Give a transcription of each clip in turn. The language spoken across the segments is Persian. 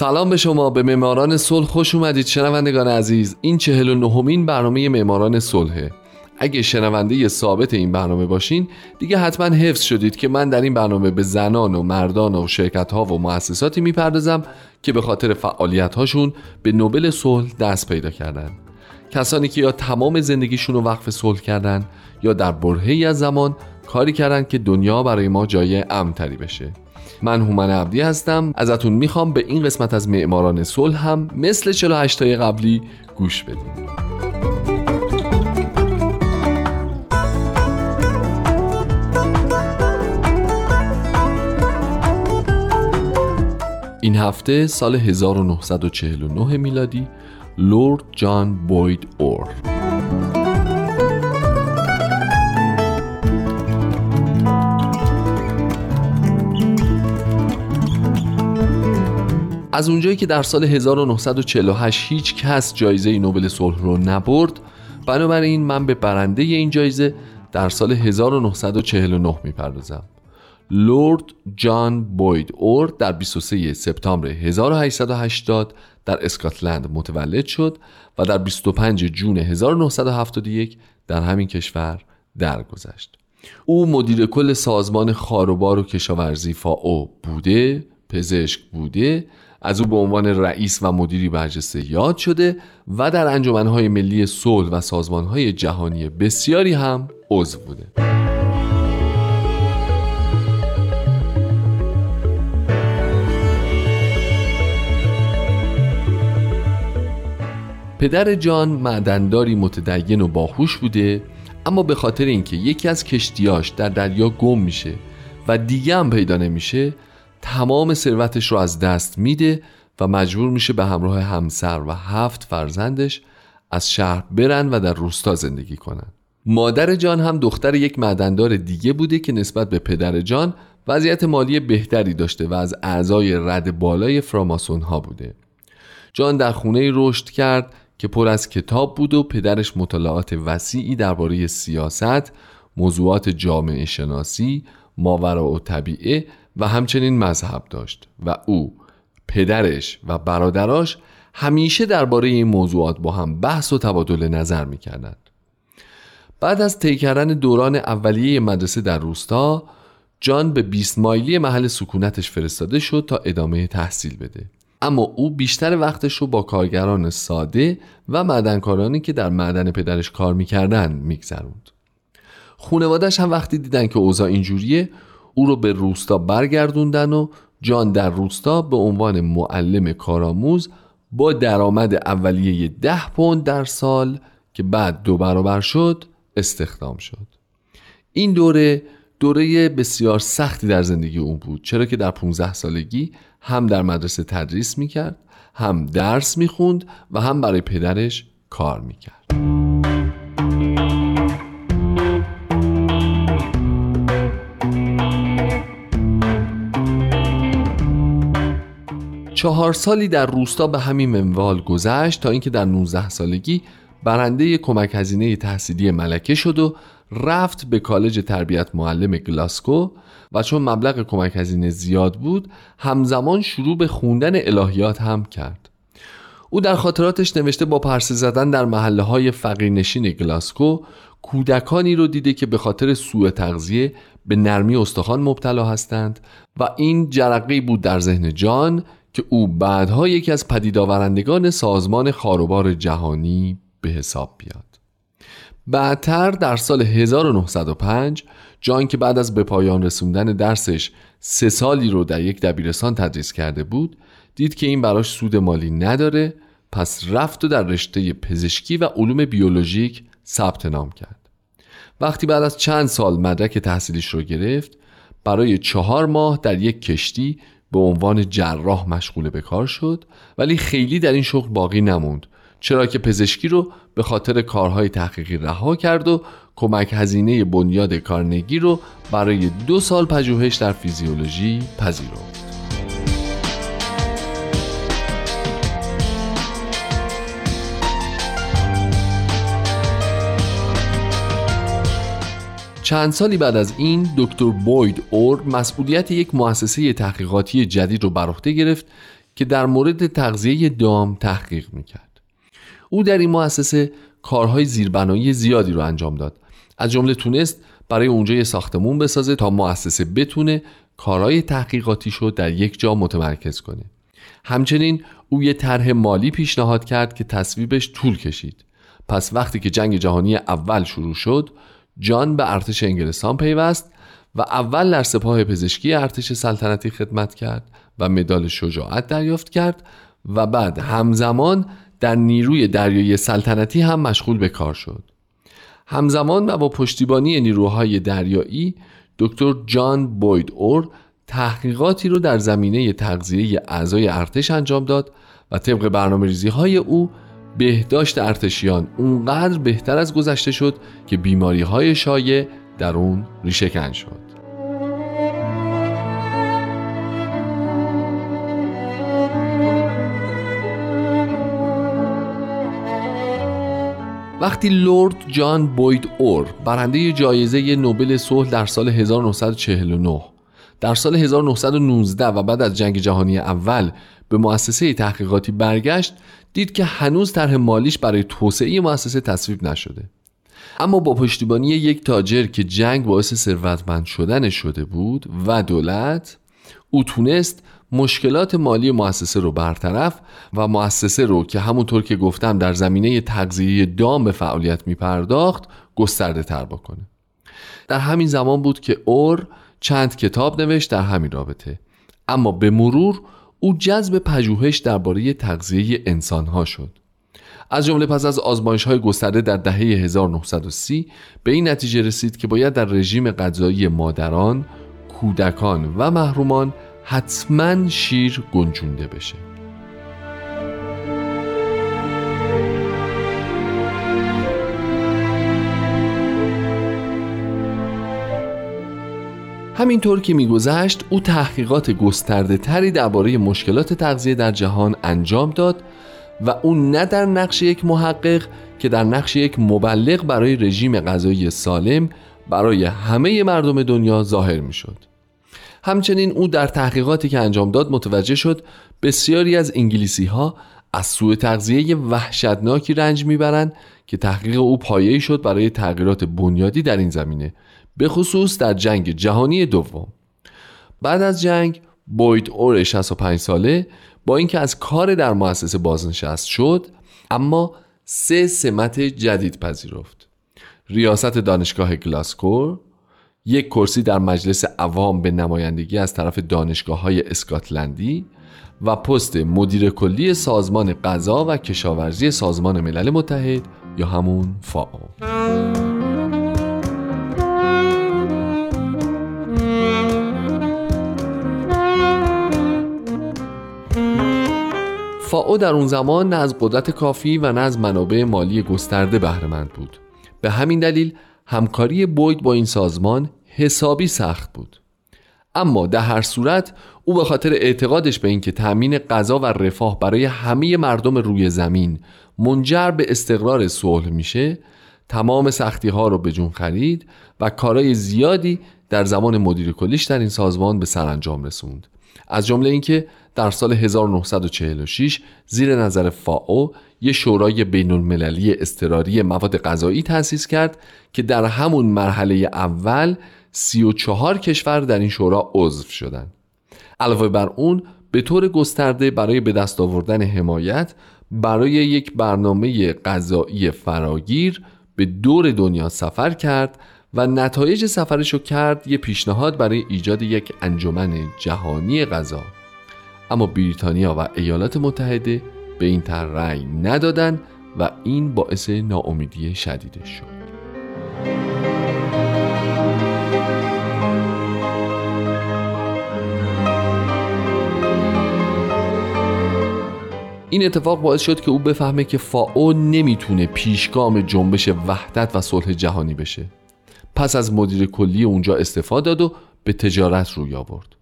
سلام به شما به معماران صلح خوش اومدید. شنوندگان عزیز این چهل و نهمین برنامه معماران صلحه. اگه شنونده ثابت این برنامه باشین دیگه حتما حفظ شدید که من در این برنامه به زنان و مردان و شرکت ها و مؤسساتی می‌پردازم که به خاطر فعالیت هاشون به نوبل صلح دست پیدا کردن. کسانی که یا تمام زندگیشون رو وقف صلح کردن یا در برهی از زمان کاری کردن که دنیا برای ما جای امتری بشه. من هومن عبدی هستم. ازتون می‌خوام به این قسمت از معماران صلح هم مثل 48 تای قبلی گوش بدیم. این هفته سال 1949 میلادی لورد جان بوید اور از اونجایی که در سال 1948 هیچ کس جایزه نوبل صلح رو نبرد بنابراین من به برنده این جایزه در سال 1949 می‌پردازم لورد جان بوید اور در 23 سپتامبر 1880 در اسکاتلند متولد شد و در 25 جون 1971 در همین کشور درگذشت. او مدیر کل سازمان خاروبار و کشاورزی فاو بوده، پزشک بوده، از او به عنوان رئیس و مدیری برجسته یاد شده و در انجمنهای ملی صلح و سازمانهای جهانی بسیاری هم عضو بوده. پدر جان معدنداری متدین و باهوش بوده اما به خاطر اینکه یکی از کشتیاش در دریا گم میشه و دیگه هم پیدا نمیشه تمام ثروتش رو از دست میده و مجبور میشه به همراه همسر و هفت فرزندش از شهر برن و در روستا زندگی کنن. مادر جان هم دختر یک معدندار دیگه بوده که نسبت به پدر جان وضعیت مالی بهتری داشته و از اعضای رد بالای فراماسون ها بوده. جان در خونه رشد کرد که پر از کتاب بود و پدرش مطالعات وسیعی درباره سیاست، موضوعات جامعه شناسی، ماورا و طبیعه و همچنین مذهب داشت و او پدرش و برادراش همیشه درباره این موضوعات با هم بحث و تبادل نظر می‌کردند. بعد از طی کردن دوران اولیه مدرسه در روستا جان به 20 مایلی محل سکونتش فرستاده شد تا ادامه تحصیل بده اما او بیشتر وقتش رو با کارگران ساده و معدنکارانی که در معدن پدرش کار می‌کردن میگذروند خونوادش هم وقتی دیدن که اوضاع اینجوریه او رو به روستا برگردوندن و جان در روستا به عنوان معلم کارآموز با درآمد اولیه ده پوند در سال که بعد دو برابر شد استخدام شد. این دوره دوره بسیار سختی در زندگی او بود چرا که در 15 سالگی هم در مدرسه تدریس می‌کرد هم درس می‌خوند و هم برای پدرش کار می‌کرد. چهار سالی در روستا به همین منوال گذشت تا اینکه در 19 سالگی برنده کمک هزینه تحصیلی ملکه شد و رفت به کالج تربیت معلم گلاسکو و چون مبلغ کمک هزینه زیاد بود همزمان شروع به خوندن الهیات هم کرد. او در خاطراتش نوشته با پرسه زدن در محله های فقیرنشین گلاسکو کودکانی رو دیده که به خاطر سوء تغذیه به نرمی استخوان مبتلا هستند و این جرقی بود در ذهن جان که او بعدها یکی از پدیدآورندگان سازمان خاروبار جهانی به حساب بیاد. بعدتر در سال 1905 جان که بعد از به پایان رسوندن درسش سه سالی رو در یک دبیرستان تدریس کرده بود دید که این براش سود مالی نداره پس رفت و در رشته پزشکی و علوم بیولوژیک ثبت نام کرد. وقتی بعد از چند سال مدرک تحصیلیش رو گرفت برای چهار ماه در یک کشتی به عنوان جراح مشغول به کار شد ولی خیلی در این شغل باقی نموند چرا که پزشکی رو به خاطر کارهای تحقیقی رها کرد و کمک هزینه بنیاد کارنگی رو برای دو سال پژوهش در فیزیولوژی پذیرفت. چند سالی بعد از این دکتر بوید اور مسئولیت یک مؤسسه تحقیقاتی جدید رو بر عهده گرفت که در مورد تغذیه دام تحقیق می‌کرد. او در این مؤسسه کارهای زیربنایی زیادی رو انجام داد. از جمله تونست برای اونجا یه ساختمون بسازه تا مؤسسه بتونه کارهای تحقیقاتیش رو در یک جا متمرکز کنه. همچنین او یه طرح مالی پیشنهاد کرد که تصویبش طول کشید. پس وقتی که جنگ جهانی اول شروع شد جان به ارتش انگلستان پیوست و اول در سپاه پزشکی ارتش سلطنتی خدمت کرد و مدال شجاعت دریافت کرد و بعد همزمان در نیروی دریایی سلطنتی هم مشغول به کار شد. همزمان و با پشتیبانی نیروهای دریایی دکتر جان بوید اور تحقیقاتی رو در زمینه تغذیه اعضای ارتش انجام داد و طبق برنامه ریزی های او بهداشت ارتشیان اونقدر بهتر از گذشته شد که بیماری های شایع در اون ریشهکن شد. وقتی لورد جان بوید اور برنده جایزه نوبل صلح در سال 1949 در سال 1919 و بعد از جنگ جهانی اول به مؤسسه تحقیقاتی برگشت دید که هنوز طرح مالیش برای توسعه مؤسسه تصویب نشده. اما با پشتیبانی یک تاجر که جنگ باعث ثروتمند شدن شده بود و دولت او تونست مشکلات مالی مؤسسه رو برطرف و مؤسسه رو که همونطور که گفتم در زمینه تغذیه دام به فعالیت می پرداخت گسترده تر بکنه. در همین زمان بود که اور چند کتاب نوشت در همین رابطه. اما به مرور او جذب پژوهش درباره تغذیه انسانها شد. از جمله پس از آزمایش های گسترده در دهه 1930 به این نتیجه رسید که باید در رژیم غذایی مادران، کودکان و محرومان حتما شیر گنجونده بشه. همینطور که میگذشت او تحقیقات گسترده تری درباره مشکلات تغذیه در جهان انجام داد و او نه در نقش یک محقق که در نقش یک مبلغ برای رژیم غذایی سالم برای همه مردم دنیا ظاهر می شد. همچنین او در تحقیقاتی که انجام داد متوجه شد بسیاری از انگلیسی ها از سوء تغذیه وحشتناکی رنج می‌برند که تحقیق او پایه‌ای شد برای تغییرات بنیادی در این زمینه به خصوص در جنگ جهانی دوم. بعد از جنگ بوید اور 65 ساله با اینکه از کار در مؤسسه بازنشست شد اما سه سمت جدید پذیرفت. ریاست دانشگاه گلاسکو یک کرسی در مجلس عوام به نمایندگی از طرف دانشگاه های اسکاتلندی و پست مدیر کلی سازمان غذا و کشاورزی سازمان ملل متحد یا همون فاو. فاو در اون زمان نه از قدرت کافی و نه از منابع مالی گسترده بهرهمند بود. به همین دلیل همکاری بوید با این سازمان حسابی سخت بود. اما در هر صورت او به خاطر اعتقادش به اینکه تأمین غذا و رفاه برای همه مردم روی زمین منجر به استقرار صلح میشه تمام سختی ها رو به جون خرید و کارهای زیادی در زمان مدیر کلیش در این سازمان به سرانجام رسوند. از جمله اینکه در سال 1946 زیر نظر فاو یه شورای بین المللی استراری مواد غذایی تأسیس کرد که در همون مرحله اول 34 کشور در این شورا عضو شدند. علاوه بر اون به طور گسترده برای به دست آوردن حمایت برای یک برنامه غذایی فراگیر به دور دنیا سفر کرد و نتایج سفرشو کرد یه پیشنهاد برای ایجاد یک انجمن جهانی غذا. اما بریتانیا و ایالات متحده به این طرح رأی ندادن و این باعث ناامیدی شدیدش شد. این اتفاق باعث شد که او بفهمه که فاو نمی‌تونه پیشگام جنبش وحدت و صلح جهانی بشه. پس از مدیر کلی اونجا استفاده داد و به تجارت روی آورد.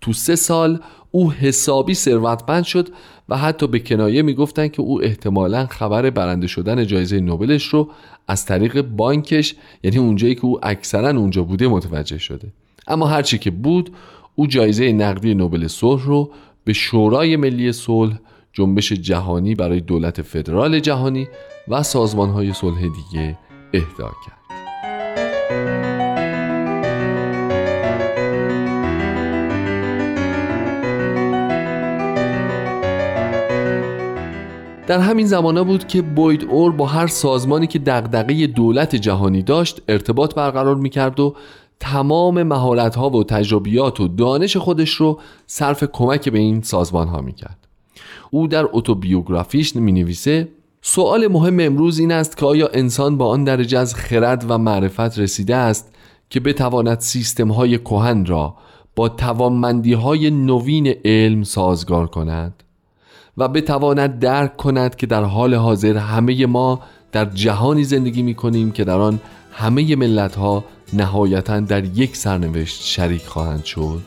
تو سه سال او حسابی ثروتمند شد و حتی به کنایه می‌گفتن که او احتمالا خبر برنده شدن جایزه نوبلش رو از طریق بانکش یعنی اونجایی که او اکثرا اونجا بوده متوجه شده. اما هرچی که بود او جایزه نقدی نوبل صلح رو به شورای ملی صلح جنبش جهانی برای دولت فدرال جهانی و های صلح دیگه اهدا کرد. در همین زمانه بود که بوید اور با هر سازمانی که دغدغه دولت جهانی داشت ارتباط برقرار می‌کرد و تمام مهارت ها و تجربیات و دانش خودش رو صرف کمک به این سازمان ها می‌کرد. او در اتوبیوگرافیش می نویسه سوال مهم امروز این است که آیا انسان با آن درجه از خرد و معرفت رسیده است که بتواند سیستم های کهن را با توانمندی های نوین علم سازگار کند؟ و بتواند درک کند که در حال حاضر همه ما در جهانی زندگی می کنیم که در آن همه ملت ها نهایتا در یک سرنوشت شریک خواهند شد.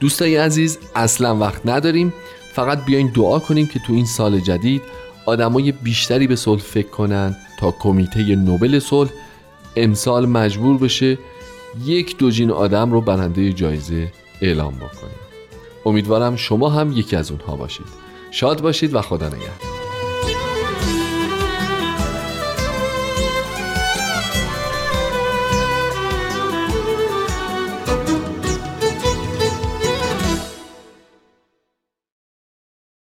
دوستای عزیز اصلا وقت نداریم. فقط بیاین دعا کنیم که تو این سال جدید آدمای بیشتری به صلح فکر کنن. تا کمیته نوبل صلح امسال مجبور بشه یک دوجین آدم رو برنده جایزه اعلام بکنه. امیدوارم شما هم یکی از اونها باشید. شاد باشید و خدا نگهدار.